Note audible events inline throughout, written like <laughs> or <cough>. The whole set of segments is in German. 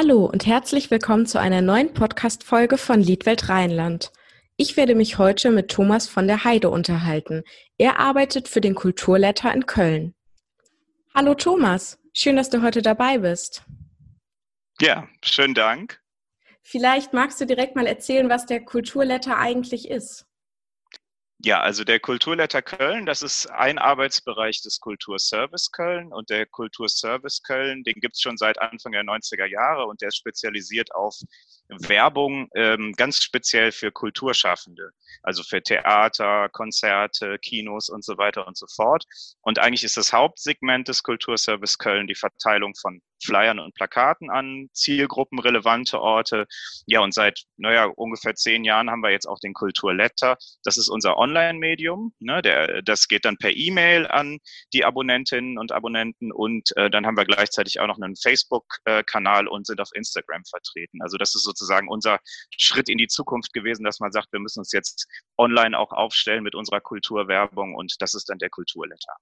Hallo und herzlich willkommen zu einer neuen Podcast-Folge von Liedwelt Rheinland. Ich werde mich heute mit Thomas von der Heide unterhalten. Er arbeitet für den Kulturletter in Köln. Hallo Thomas, schön, dass du heute dabei bist. Ja, schönen Dank. Vielleicht magst du direkt mal erzählen, was der Kulturletter eigentlich ist. Ja, also der Kulturletter Köln, das ist ein Arbeitsbereich des Kulturservice Köln und der Kulturservice Köln, den gibt es schon seit Anfang der 90er Jahre und der ist spezialisiert auf Werbung, ähm, ganz speziell für Kulturschaffende, also für Theater, Konzerte, Kinos und so weiter und so fort. Und eigentlich ist das Hauptsegment des Kulturservice Köln die Verteilung von Flyern und Plakaten an, zielgruppenrelevante Orte. Ja, und seit, naja, ungefähr zehn Jahren haben wir jetzt auch den Kulturletter. Das ist unser Online-Medium. Ne? Der, das geht dann per E-Mail an die Abonnentinnen und Abonnenten und äh, dann haben wir gleichzeitig auch noch einen Facebook-Kanal und sind auf Instagram vertreten. Also das ist sozusagen unser Schritt in die Zukunft gewesen, dass man sagt, wir müssen uns jetzt online auch aufstellen mit unserer Kulturwerbung und das ist dann der Kulturletter.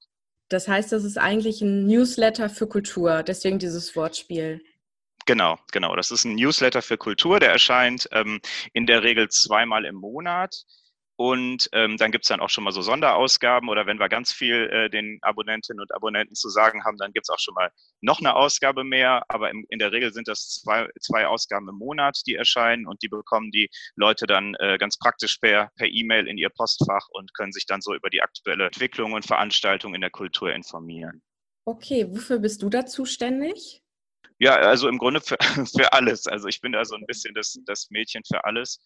Das heißt, das ist eigentlich ein Newsletter für Kultur, deswegen dieses Wortspiel. Genau, genau. Das ist ein Newsletter für Kultur, der erscheint ähm, in der Regel zweimal im Monat. Und ähm, dann gibt's dann auch schon mal so Sonderausgaben oder wenn wir ganz viel äh, den Abonnentinnen und Abonnenten zu sagen haben, dann gibt's auch schon mal noch eine Ausgabe mehr. Aber im, in der Regel sind das zwei, zwei Ausgaben im Monat, die erscheinen und die bekommen die Leute dann äh, ganz praktisch per per E-Mail in ihr Postfach und können sich dann so über die aktuelle Entwicklung und Veranstaltung in der Kultur informieren. Okay, wofür bist du da zuständig? Ja, also im Grunde für, <laughs> für alles. Also ich bin da so ein bisschen das, das Mädchen für alles.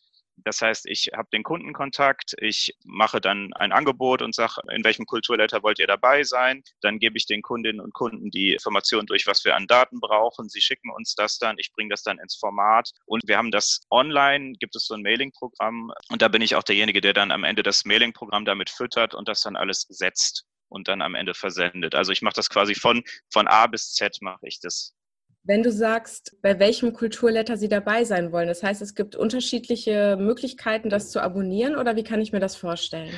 Das heißt, ich habe den Kundenkontakt, ich mache dann ein Angebot und sage, in welchem Kulturletter wollt ihr dabei sein? Dann gebe ich den Kundinnen und Kunden die Informationen durch, was wir an Daten brauchen. Sie schicken uns das dann, ich bringe das dann ins Format und wir haben das online, gibt es so ein Mailing-Programm und da bin ich auch derjenige, der dann am Ende das Mailing-Programm damit füttert und das dann alles setzt und dann am Ende versendet. Also ich mache das quasi von, von A bis Z mache ich das. Wenn du sagst, bei welchem Kulturletter Sie dabei sein wollen, das heißt, es gibt unterschiedliche Möglichkeiten, das zu abonnieren oder wie kann ich mir das vorstellen?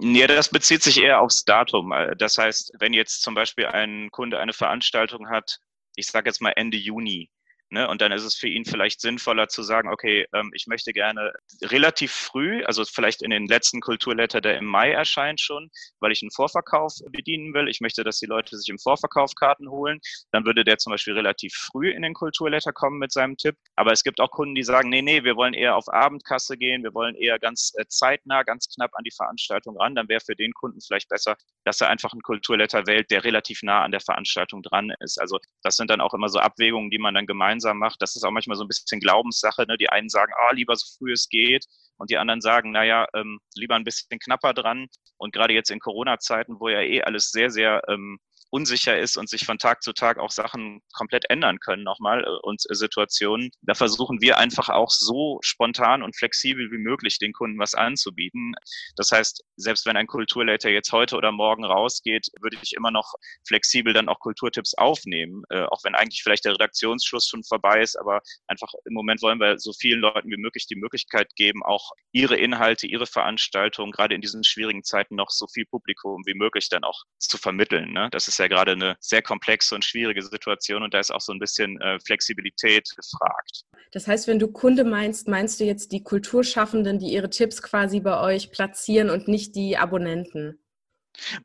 Ja, das bezieht sich eher aufs Datum. Das heißt, wenn jetzt zum Beispiel ein Kunde eine Veranstaltung hat, ich sage jetzt mal Ende Juni, Ne? Und dann ist es für ihn vielleicht sinnvoller zu sagen, okay, ähm, ich möchte gerne relativ früh, also vielleicht in den letzten Kulturletter, der im Mai erscheint schon, weil ich einen Vorverkauf bedienen will. Ich möchte, dass die Leute sich im Vorverkauf Karten holen. Dann würde der zum Beispiel relativ früh in den Kulturletter kommen mit seinem Tipp. Aber es gibt auch Kunden, die sagen, nee, nee, wir wollen eher auf Abendkasse gehen, wir wollen eher ganz äh, zeitnah, ganz knapp an die Veranstaltung ran. Dann wäre für den Kunden vielleicht besser, dass er einfach einen Kulturletter wählt, der relativ nah an der Veranstaltung dran ist. Also das sind dann auch immer so Abwägungen, die man dann gemeinsam gemeinsam macht. Das ist auch manchmal so ein bisschen Glaubenssache. Ne? Die einen sagen, ah, lieber so früh es geht. Und die anderen sagen, naja, ähm, lieber ein bisschen knapper dran. Und gerade jetzt in Corona-Zeiten, wo ja eh alles sehr, sehr ähm, unsicher ist und sich von Tag zu Tag auch Sachen komplett ändern können nochmal äh, und äh, Situationen. Da versuchen wir einfach auch so spontan und flexibel wie möglich den Kunden was anzubieten. Das heißt, selbst wenn ein Kulturleiter jetzt heute oder morgen rausgeht, würde ich immer noch flexibel dann auch Kulturtipps aufnehmen, äh, auch wenn eigentlich vielleicht der Redaktionsschluss schon vorbei ist, aber einfach im Moment wollen wir so vielen Leuten wie möglich die Möglichkeit geben, auch ihre Inhalte, ihre Veranstaltungen gerade in diesen schwierigen Zeiten noch so viel Publikum wie möglich dann auch zu vermitteln. Ne? Das ist ist ja gerade eine sehr komplexe und schwierige Situation und da ist auch so ein bisschen äh, Flexibilität gefragt. Das heißt, wenn du Kunde meinst, meinst du jetzt die Kulturschaffenden, die ihre Tipps quasi bei euch platzieren und nicht die Abonnenten?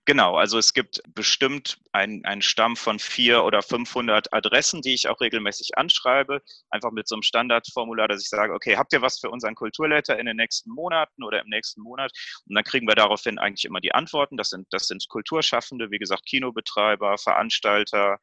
Genau, also es gibt bestimmt einen, Stamm von vier oder 500 Adressen, die ich auch regelmäßig anschreibe, einfach mit so einem Standardformular, dass ich sage, okay, habt ihr was für unseren Kulturletter in den nächsten Monaten oder im nächsten Monat? Und dann kriegen wir daraufhin eigentlich immer die Antworten. Das sind, das sind Kulturschaffende, wie gesagt, Kinobetreiber, Veranstalter,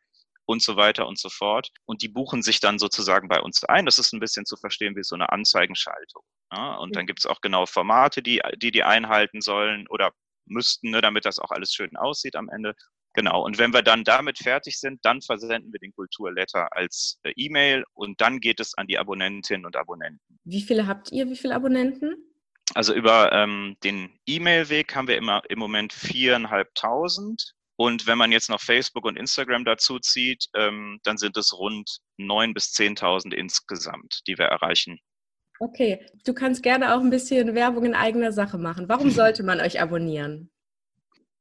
und so weiter und so fort. Und die buchen sich dann sozusagen bei uns ein. Das ist ein bisschen zu verstehen wie so eine Anzeigenschaltung. Ja, und dann gibt es auch genau Formate, die, die die einhalten sollen oder müssten, ne, damit das auch alles schön aussieht am Ende. Genau. Und wenn wir dann damit fertig sind, dann versenden wir den Kulturletter als äh, E-Mail und dann geht es an die Abonnentinnen und Abonnenten. Wie viele habt ihr? Wie viele Abonnenten? Also über ähm, den E-Mail-Weg haben wir immer im Moment viereinhalbtausend. Und wenn man jetzt noch Facebook und Instagram dazu zieht, ähm, dann sind es rund neun bis zehntausend insgesamt, die wir erreichen. Okay, du kannst gerne auch ein bisschen Werbung in eigener Sache machen. Warum sollte man euch abonnieren?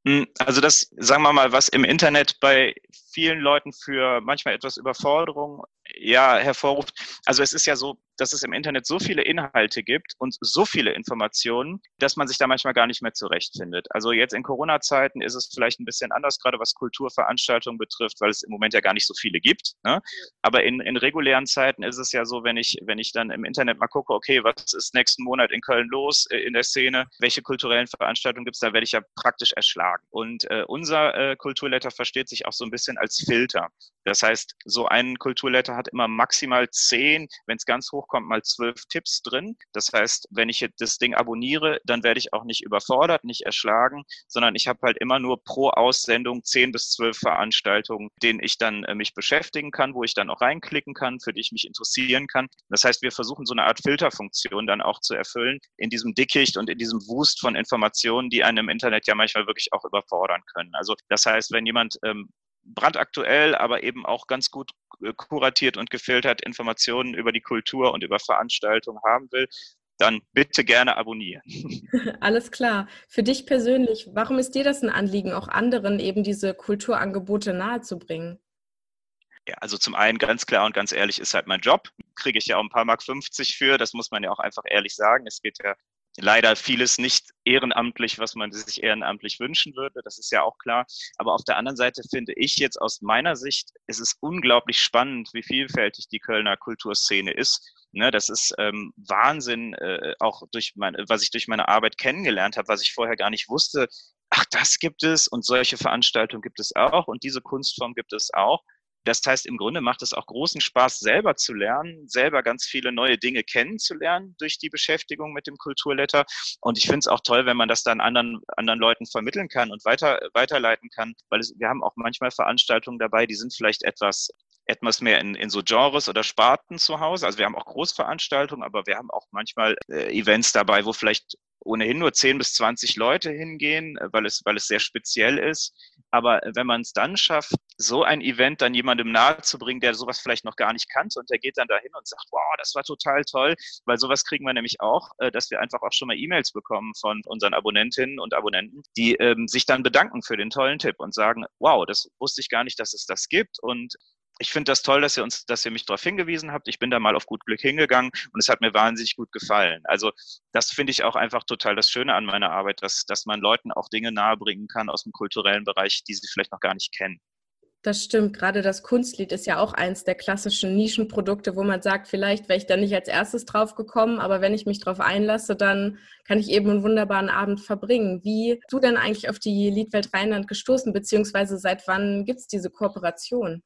Hm, also das, sagen wir mal, was im Internet bei vielen Leuten für manchmal etwas Überforderung ja, hervorruft. Also es ist ja so, dass es im Internet so viele Inhalte gibt und so viele Informationen, dass man sich da manchmal gar nicht mehr zurechtfindet. Also jetzt in Corona-Zeiten ist es vielleicht ein bisschen anders, gerade was Kulturveranstaltungen betrifft, weil es im Moment ja gar nicht so viele gibt. Ne? Aber in, in regulären Zeiten ist es ja so, wenn ich, wenn ich dann im Internet mal gucke, okay, was ist nächsten Monat in Köln los äh, in der Szene, welche kulturellen Veranstaltungen gibt es, da werde ich ja praktisch erschlagen. Und äh, unser äh, Kulturletter versteht sich auch so ein bisschen als Filter. Das heißt, so ein Kulturletter hat immer maximal zehn, wenn es ganz hoch kommt, mal zwölf Tipps drin. Das heißt, wenn ich das Ding abonniere, dann werde ich auch nicht überfordert, nicht erschlagen, sondern ich habe halt immer nur pro Aussendung zehn bis zwölf Veranstaltungen, denen ich dann äh, mich beschäftigen kann, wo ich dann auch reinklicken kann, für die ich mich interessieren kann. Das heißt, wir versuchen so eine Art Filterfunktion dann auch zu erfüllen in diesem Dickicht und in diesem Wust von Informationen, die einem im Internet ja manchmal wirklich auch überfordern können. Also das heißt, wenn jemand ähm, brandaktuell, aber eben auch ganz gut äh, kuratiert und gefiltert Informationen über die Kultur und über Veranstaltungen haben will, dann bitte gerne abonnieren. <laughs> <laughs> Alles klar. Für dich persönlich, warum ist dir das ein Anliegen, auch anderen eben diese Kulturangebote nahezubringen? Ja, also zum einen ganz klar und ganz ehrlich ist halt mein Job. Kriege ich ja auch ein paar Mark 50 für, das muss man ja auch einfach ehrlich sagen. Es geht ja leider vieles nicht ehrenamtlich, was man sich ehrenamtlich wünschen würde. Das ist ja auch klar. Aber auf der anderen Seite finde ich jetzt aus meiner Sicht, es ist unglaublich spannend, wie vielfältig die Kölner Kulturszene ist. Ne, das ist ähm, Wahnsinn, äh, auch durch mein, was ich durch meine Arbeit kennengelernt habe, was ich vorher gar nicht wusste. Ach, das gibt es und solche Veranstaltungen gibt es auch und diese Kunstform gibt es auch. Das heißt, im Grunde macht es auch großen Spaß, selber zu lernen, selber ganz viele neue Dinge kennenzulernen durch die Beschäftigung mit dem Kulturletter. Und ich finde es auch toll, wenn man das dann anderen, anderen Leuten vermitteln kann und weiter, weiterleiten kann, weil es, wir haben auch manchmal Veranstaltungen dabei, die sind vielleicht etwas etwas mehr in, in so Genres oder Sparten zu Hause. Also wir haben auch Großveranstaltungen, aber wir haben auch manchmal äh, Events dabei, wo vielleicht ohnehin nur 10 bis 20 Leute hingehen, äh, weil es, weil es sehr speziell ist. Aber wenn man es dann schafft, so ein Event dann jemandem nahezubringen, der sowas vielleicht noch gar nicht kannte und der geht dann dahin und sagt, wow, das war total toll, weil sowas kriegen wir nämlich auch, äh, dass wir einfach auch schon mal E-Mails bekommen von unseren Abonnentinnen und Abonnenten, die ähm, sich dann bedanken für den tollen Tipp und sagen, wow, das wusste ich gar nicht, dass es das gibt und ich finde das toll, dass ihr uns, dass ihr mich darauf hingewiesen habt. Ich bin da mal auf gut Glück hingegangen und es hat mir wahnsinnig gut gefallen. Also das finde ich auch einfach total das Schöne an meiner Arbeit, dass, dass man Leuten auch Dinge nahebringen kann aus dem kulturellen Bereich, die sie vielleicht noch gar nicht kennen. Das stimmt. Gerade das Kunstlied ist ja auch eins der klassischen Nischenprodukte, wo man sagt, vielleicht wäre ich da nicht als erstes drauf gekommen, aber wenn ich mich drauf einlasse, dann kann ich eben einen wunderbaren Abend verbringen. Wie du denn eigentlich auf die Liedwelt Rheinland gestoßen, beziehungsweise seit wann gibt es diese Kooperation?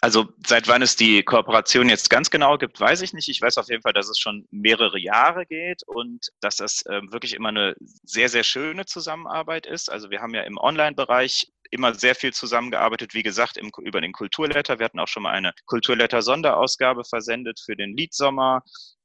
Also seit wann es die Kooperation jetzt ganz genau gibt, weiß ich nicht. Ich weiß auf jeden Fall, dass es schon mehrere Jahre geht und dass das ähm, wirklich immer eine sehr, sehr schöne Zusammenarbeit ist. Also wir haben ja im Online-Bereich immer sehr viel zusammengearbeitet, wie gesagt, im, über den Kulturletter. Wir hatten auch schon mal eine Kulturletter-Sonderausgabe versendet für den Liedsommer.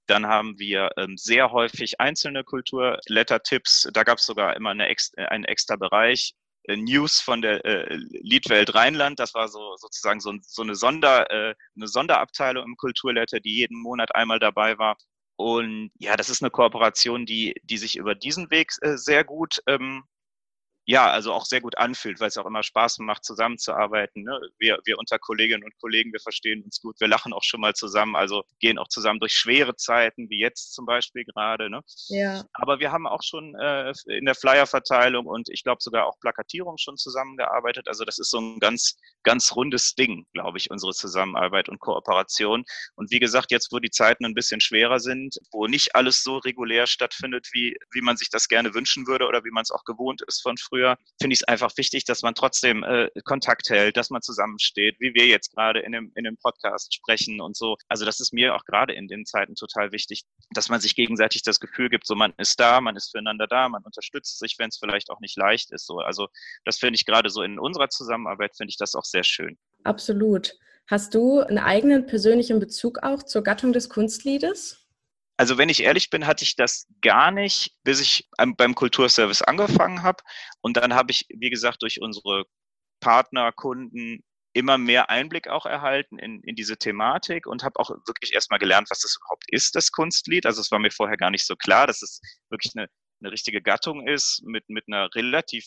Dann haben wir ähm, sehr häufig einzelne Kulturletter-Tipps. Da gab es sogar immer eine, einen extra Bereich äh, News von der äh, Liedwelt Rheinland. Das war so sozusagen so, so eine, Sonder, äh, eine Sonderabteilung im Kulturletter, die jeden Monat einmal dabei war. Und ja, das ist eine Kooperation, die, die sich über diesen Weg äh, sehr gut ähm, ja, also auch sehr gut anfühlt, weil es auch immer Spaß macht, zusammenzuarbeiten. Ne? Wir, wir unter Kolleginnen und Kollegen, wir verstehen uns gut, wir lachen auch schon mal zusammen, also gehen auch zusammen durch schwere Zeiten, wie jetzt zum Beispiel gerade. Ne? Ja. Aber wir haben auch schon äh, in der Flyerverteilung und ich glaube sogar auch Plakatierung schon zusammengearbeitet. Also das ist so ein ganz, ganz rundes Ding, glaube ich, unsere Zusammenarbeit und Kooperation. Und wie gesagt, jetzt, wo die Zeiten ein bisschen schwerer sind, wo nicht alles so regulär stattfindet, wie, wie man sich das gerne wünschen würde oder wie man es auch gewohnt ist von früher, früher, finde ich es einfach wichtig, dass man trotzdem äh, Kontakt hält, dass man zusammensteht, wie wir jetzt gerade in dem, in dem Podcast sprechen und so. Also das ist mir auch gerade in den Zeiten total wichtig, dass man sich gegenseitig das Gefühl gibt, so man ist da, man ist füreinander da, man unterstützt sich, wenn es vielleicht auch nicht leicht ist. So. Also das finde ich gerade so in unserer Zusammenarbeit, finde ich das auch sehr schön. Absolut. Hast du einen eigenen persönlichen Bezug auch zur Gattung des Kunstliedes? Also wenn ich ehrlich bin, hatte ich das gar nicht, bis ich beim Kulturservice angefangen habe. Und dann habe ich, wie gesagt, durch unsere Partner, Kunden immer mehr Einblick auch erhalten in, in diese Thematik und habe auch wirklich erstmal gelernt, was das überhaupt ist, das Kunstlied. Also es war mir vorher gar nicht so klar, dass es wirklich eine, eine richtige Gattung ist mit, mit einer relativ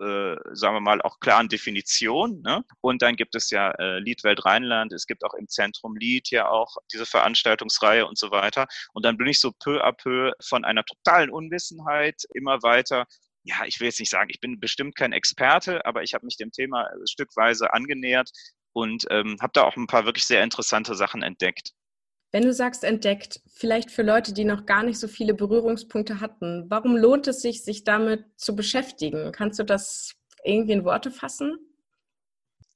äh, sagen wir mal, auch klaren Definitionen. Ne? Und dann gibt es ja äh, Liedwelt Rheinland, es gibt auch im Zentrum Lied ja auch diese Veranstaltungsreihe und so weiter. Und dann bin ich so peu à peu von einer totalen Unwissenheit immer weiter ja, ich will jetzt nicht sagen, ich bin bestimmt kein Experte, aber ich habe mich dem Thema stückweise angenähert und ähm, habe da auch ein paar wirklich sehr interessante Sachen entdeckt. Wenn du sagst entdeckt, vielleicht für Leute, die noch gar nicht so viele Berührungspunkte hatten, warum lohnt es sich, sich damit zu beschäftigen? Kannst du das irgendwie in Worte fassen?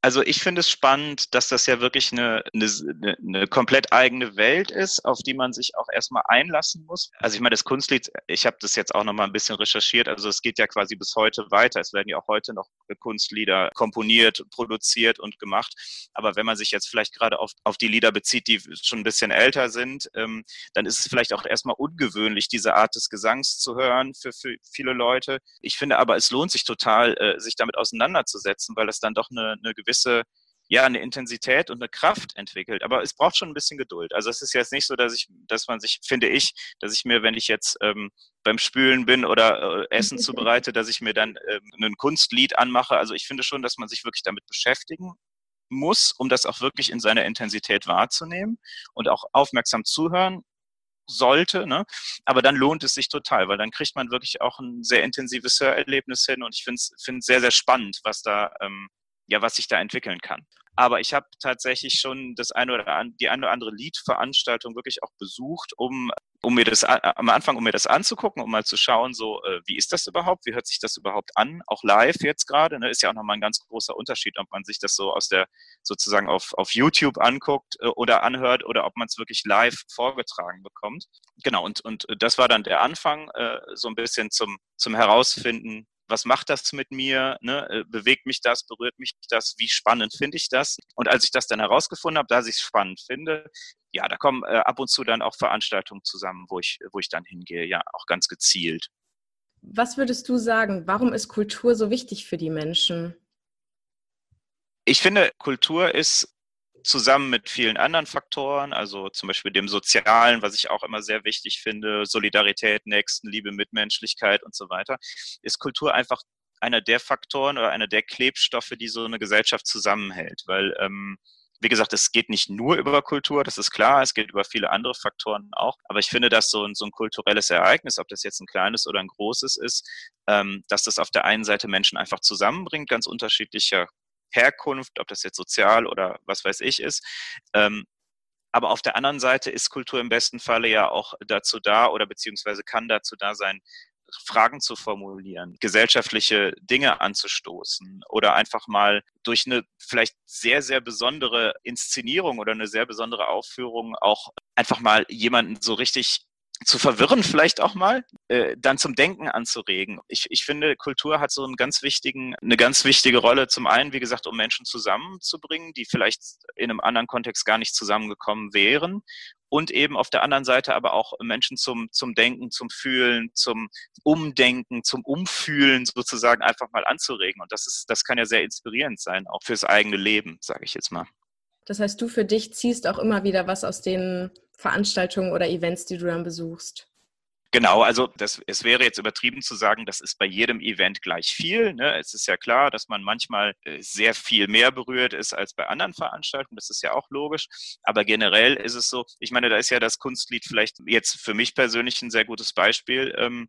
Also ich finde es spannend, dass das ja wirklich eine, eine, eine komplett eigene Welt ist, auf die man sich auch erstmal einlassen muss. Also ich meine, das Kunstlied, ich habe das jetzt auch nochmal ein bisschen recherchiert, also es geht ja quasi bis heute weiter. Es werden ja auch heute noch Kunstlieder komponiert, produziert und gemacht. Aber wenn man sich jetzt vielleicht gerade auf, auf die Lieder bezieht, die schon ein bisschen älter sind, ähm, dann ist es vielleicht auch erstmal ungewöhnlich, diese Art des Gesangs zu hören für, für viele Leute. Ich finde aber, es lohnt sich total, äh, sich damit auseinanderzusetzen, weil das dann doch eine, eine gewisse ja, eine Intensität und eine Kraft entwickelt. Aber es braucht schon ein bisschen Geduld. Also es ist jetzt nicht so, dass ich, dass man sich, finde ich, dass ich mir, wenn ich jetzt ähm, beim Spülen bin oder äh, Essen <laughs> zubereite, dass ich mir dann ähm, ein Kunstlied anmache. Also ich finde schon, dass man sich wirklich damit beschäftigen muss, um das auch wirklich in seiner Intensität wahrzunehmen und auch aufmerksam zuhören sollte. Ne? Aber dann lohnt es sich total, weil dann kriegt man wirklich auch ein sehr intensives Hörerlebnis hin und ich finde es sehr, sehr spannend, was da ähm, ja, was sich da entwickeln kann. Aber ich habe tatsächlich schon das eine oder an, die eine oder andere Liedveranstaltung wirklich auch besucht, um, um mir das am Anfang, um mir das anzugucken, um mal zu schauen, so äh, wie ist das überhaupt, wie hört sich das überhaupt an, auch live jetzt gerade. Ne, ist ja auch nochmal ein ganz großer Unterschied, ob man sich das so aus der sozusagen auf, auf YouTube anguckt äh, oder anhört oder ob man es wirklich live vorgetragen bekommt. Genau, und, und das war dann der Anfang, äh, so ein bisschen zum, zum Herausfinden, was macht das mit mir, ne? Äh, bewegt mich das, berührt mich das, wie spannend finde ich das? Und als ich das dann herausgefunden habe, dass ich es spannend finde, ja, da kommen äh, ab und zu dann auch Veranstaltungen zusammen, wo ich, wo ich dann hingehe, ja, auch ganz gezielt. Was würdest du sagen, warum ist Kultur so wichtig für die Menschen? Ich finde, Kultur ist zusammen mit vielen anderen Faktoren, also zum Beispiel dem Sozialen, was ich auch immer sehr wichtig finde, Solidarität, Nächstenliebe, Mitmenschlichkeit und so weiter, ist Kultur einfach einer der Faktoren oder einer der Klebstoffe, die so eine Gesellschaft zusammenhält. Weil, ähm, wie gesagt, es geht nicht nur über Kultur, das ist klar, es geht über viele andere Faktoren auch. Aber ich finde, dass so ein, so ein kulturelles Ereignis, ob das jetzt ein kleines oder ein großes ist, ähm, dass das auf der einen Seite Menschen einfach zusammenbringt, ganz unterschiedlicher Herkunft, ob das jetzt sozial oder was weiß ich ist. Ähm, aber auf der anderen Seite ist Kultur im besten Falle ja auch dazu da oder beziehungsweise kann dazu da sein, Fragen zu formulieren, gesellschaftliche Dinge anzustoßen oder einfach mal durch eine vielleicht sehr, sehr besondere Inszenierung oder eine sehr besondere Aufführung auch einfach mal jemanden so richtig zu verwirren vielleicht auch mal, äh, dann zum Denken anzuregen. Ich, ich finde, Kultur hat so einen ganz wichtigen, eine ganz wichtige Rolle. Zum einen, wie gesagt, um Menschen zusammenzubringen, die vielleicht in einem anderen Kontext gar nicht zusammengekommen wären. Und eben auf der anderen Seite aber auch Menschen zum, zum Denken, zum Fühlen, zum Umdenken, zum Umfühlen sozusagen einfach mal anzuregen. Und das ist, das kann ja sehr inspirierend sein, auch fürs eigene Leben, sage ich jetzt mal. Das heißt, du für dich ziehst auch immer wieder was aus den Veranstaltungen oder Events, die du dann besuchst. Genau, also das, es wäre jetzt übertrieben zu sagen, das ist bei jedem Event gleich viel. Ne? Es ist ja klar, dass man manchmal äh, sehr viel mehr berührt ist als bei anderen Veranstaltungen. Das ist ja auch logisch. Aber generell ist es so, ich meine, da ist ja das Kunstlied vielleicht jetzt für mich persönlich ein sehr gutes Beispiel. Ähm,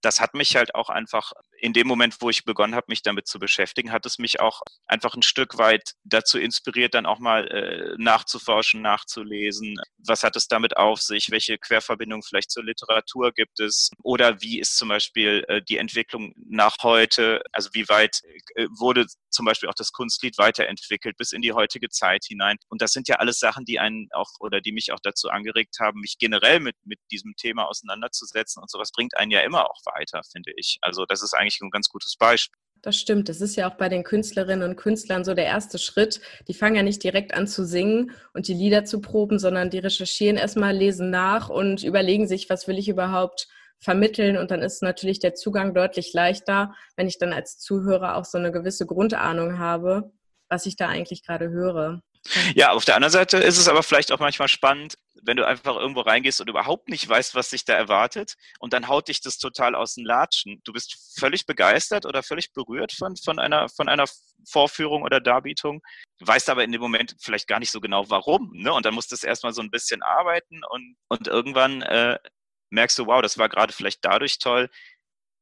das hat mich halt auch einfach in dem Moment, wo ich begonnen habe, mich damit zu beschäftigen, hat es mich auch einfach ein Stück weit dazu inspiriert, dann auch mal äh, nachzuforschen, nachzulesen. Was hat es damit auf sich? Welche Querverbindungen vielleicht zur Literatur gibt es? Oder wie ist zum Beispiel äh, die Entwicklung nach heute? Also wie weit äh, wurde zum Beispiel auch das Kunstlied weiterentwickelt bis in die heutige Zeit hinein. Und das sind ja alles Sachen, die einen auch oder die mich auch dazu angeregt haben, mich generell mit, mit diesem Thema auseinanderzusetzen. Und sowas bringt einen ja immer auch weiter, finde ich. Also das ist eigentlich ein ganz gutes Beispiel. Das stimmt. Das ist ja auch bei den Künstlerinnen und Künstlern so der erste Schritt. Die fangen ja nicht direkt an zu singen und die Lieder zu proben, sondern die recherchieren erstmal, lesen nach und überlegen sich, was will ich überhaupt vermitteln und dann ist natürlich der Zugang deutlich leichter, wenn ich dann als Zuhörer auch so eine gewisse Grundahnung habe, was ich da eigentlich gerade höre. Ja, auf der anderen Seite ist es aber vielleicht auch manchmal spannend, wenn du einfach irgendwo reingehst und überhaupt nicht weißt, was dich da erwartet und dann haut dich das total aus den Latschen. Du bist völlig begeistert oder völlig berührt von, von, einer, von einer Vorführung oder Darbietung, weißt aber in dem Moment vielleicht gar nicht so genau warum. Ne? Und dann musst du es erstmal so ein bisschen arbeiten und, und irgendwann äh, merkst du, wow, das war gerade vielleicht dadurch toll,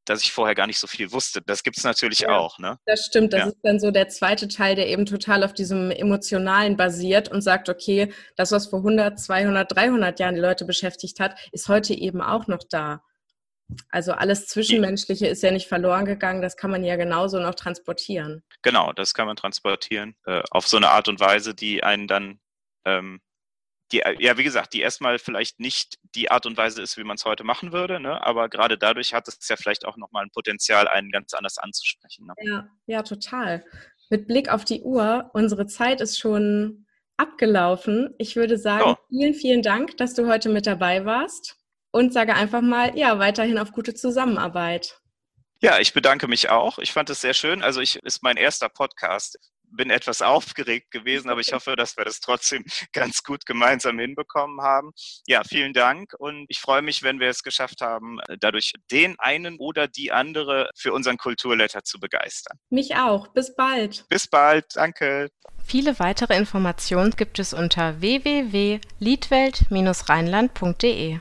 dass ich vorher gar nicht so viel wusste. Das gibt es natürlich ja, auch. Ne? Das stimmt. Das ja. ist dann so der zweite Teil, der eben total auf diesem Emotionalen basiert und sagt, okay, das, was vor 100, 200, 300 Jahren die Leute beschäftigt hat, ist heute eben auch noch da. Also alles Zwischenmenschliche ist ja nicht verloren gegangen, das kann man ja genauso noch transportieren. Genau, das kann man transportieren äh, auf so eine Art und Weise, die einen dann ähm, die, äh, ja, wie gesagt, die erstmal vielleicht nicht die Art und Weise ist, wie man es heute machen würde, ne? aber gerade dadurch hat es ja vielleicht auch nochmal ein Potenzial, einen ganz anders anzusprechen. Ne? Ja, ja, total. Mit Blick auf die Uhr, unsere Zeit ist schon abgelaufen. Ich würde sagen, oh. vielen, vielen Dank, dass du heute mit dabei warst und sage einfach mal, ja, weiterhin auf gute Zusammenarbeit. Ja, ich bedanke mich auch. Ich fand es sehr schön. Also ich ist mein erster Podcast bin etwas aufgeregt gewesen, aber ich hoffe, dass wir das trotzdem <laughs> ganz gut gemeinsam hinbekommen haben. Ja, vielen Dank und ich freue mich, wenn wir es geschafft haben, dadurch den einen oder die andere für unseren Kulturletter zu begeistern. Mich auch. Bis bald. Bis bald. Danke. Viele weitere Informationen gibt es unter www.liedwelt-rheinland.de.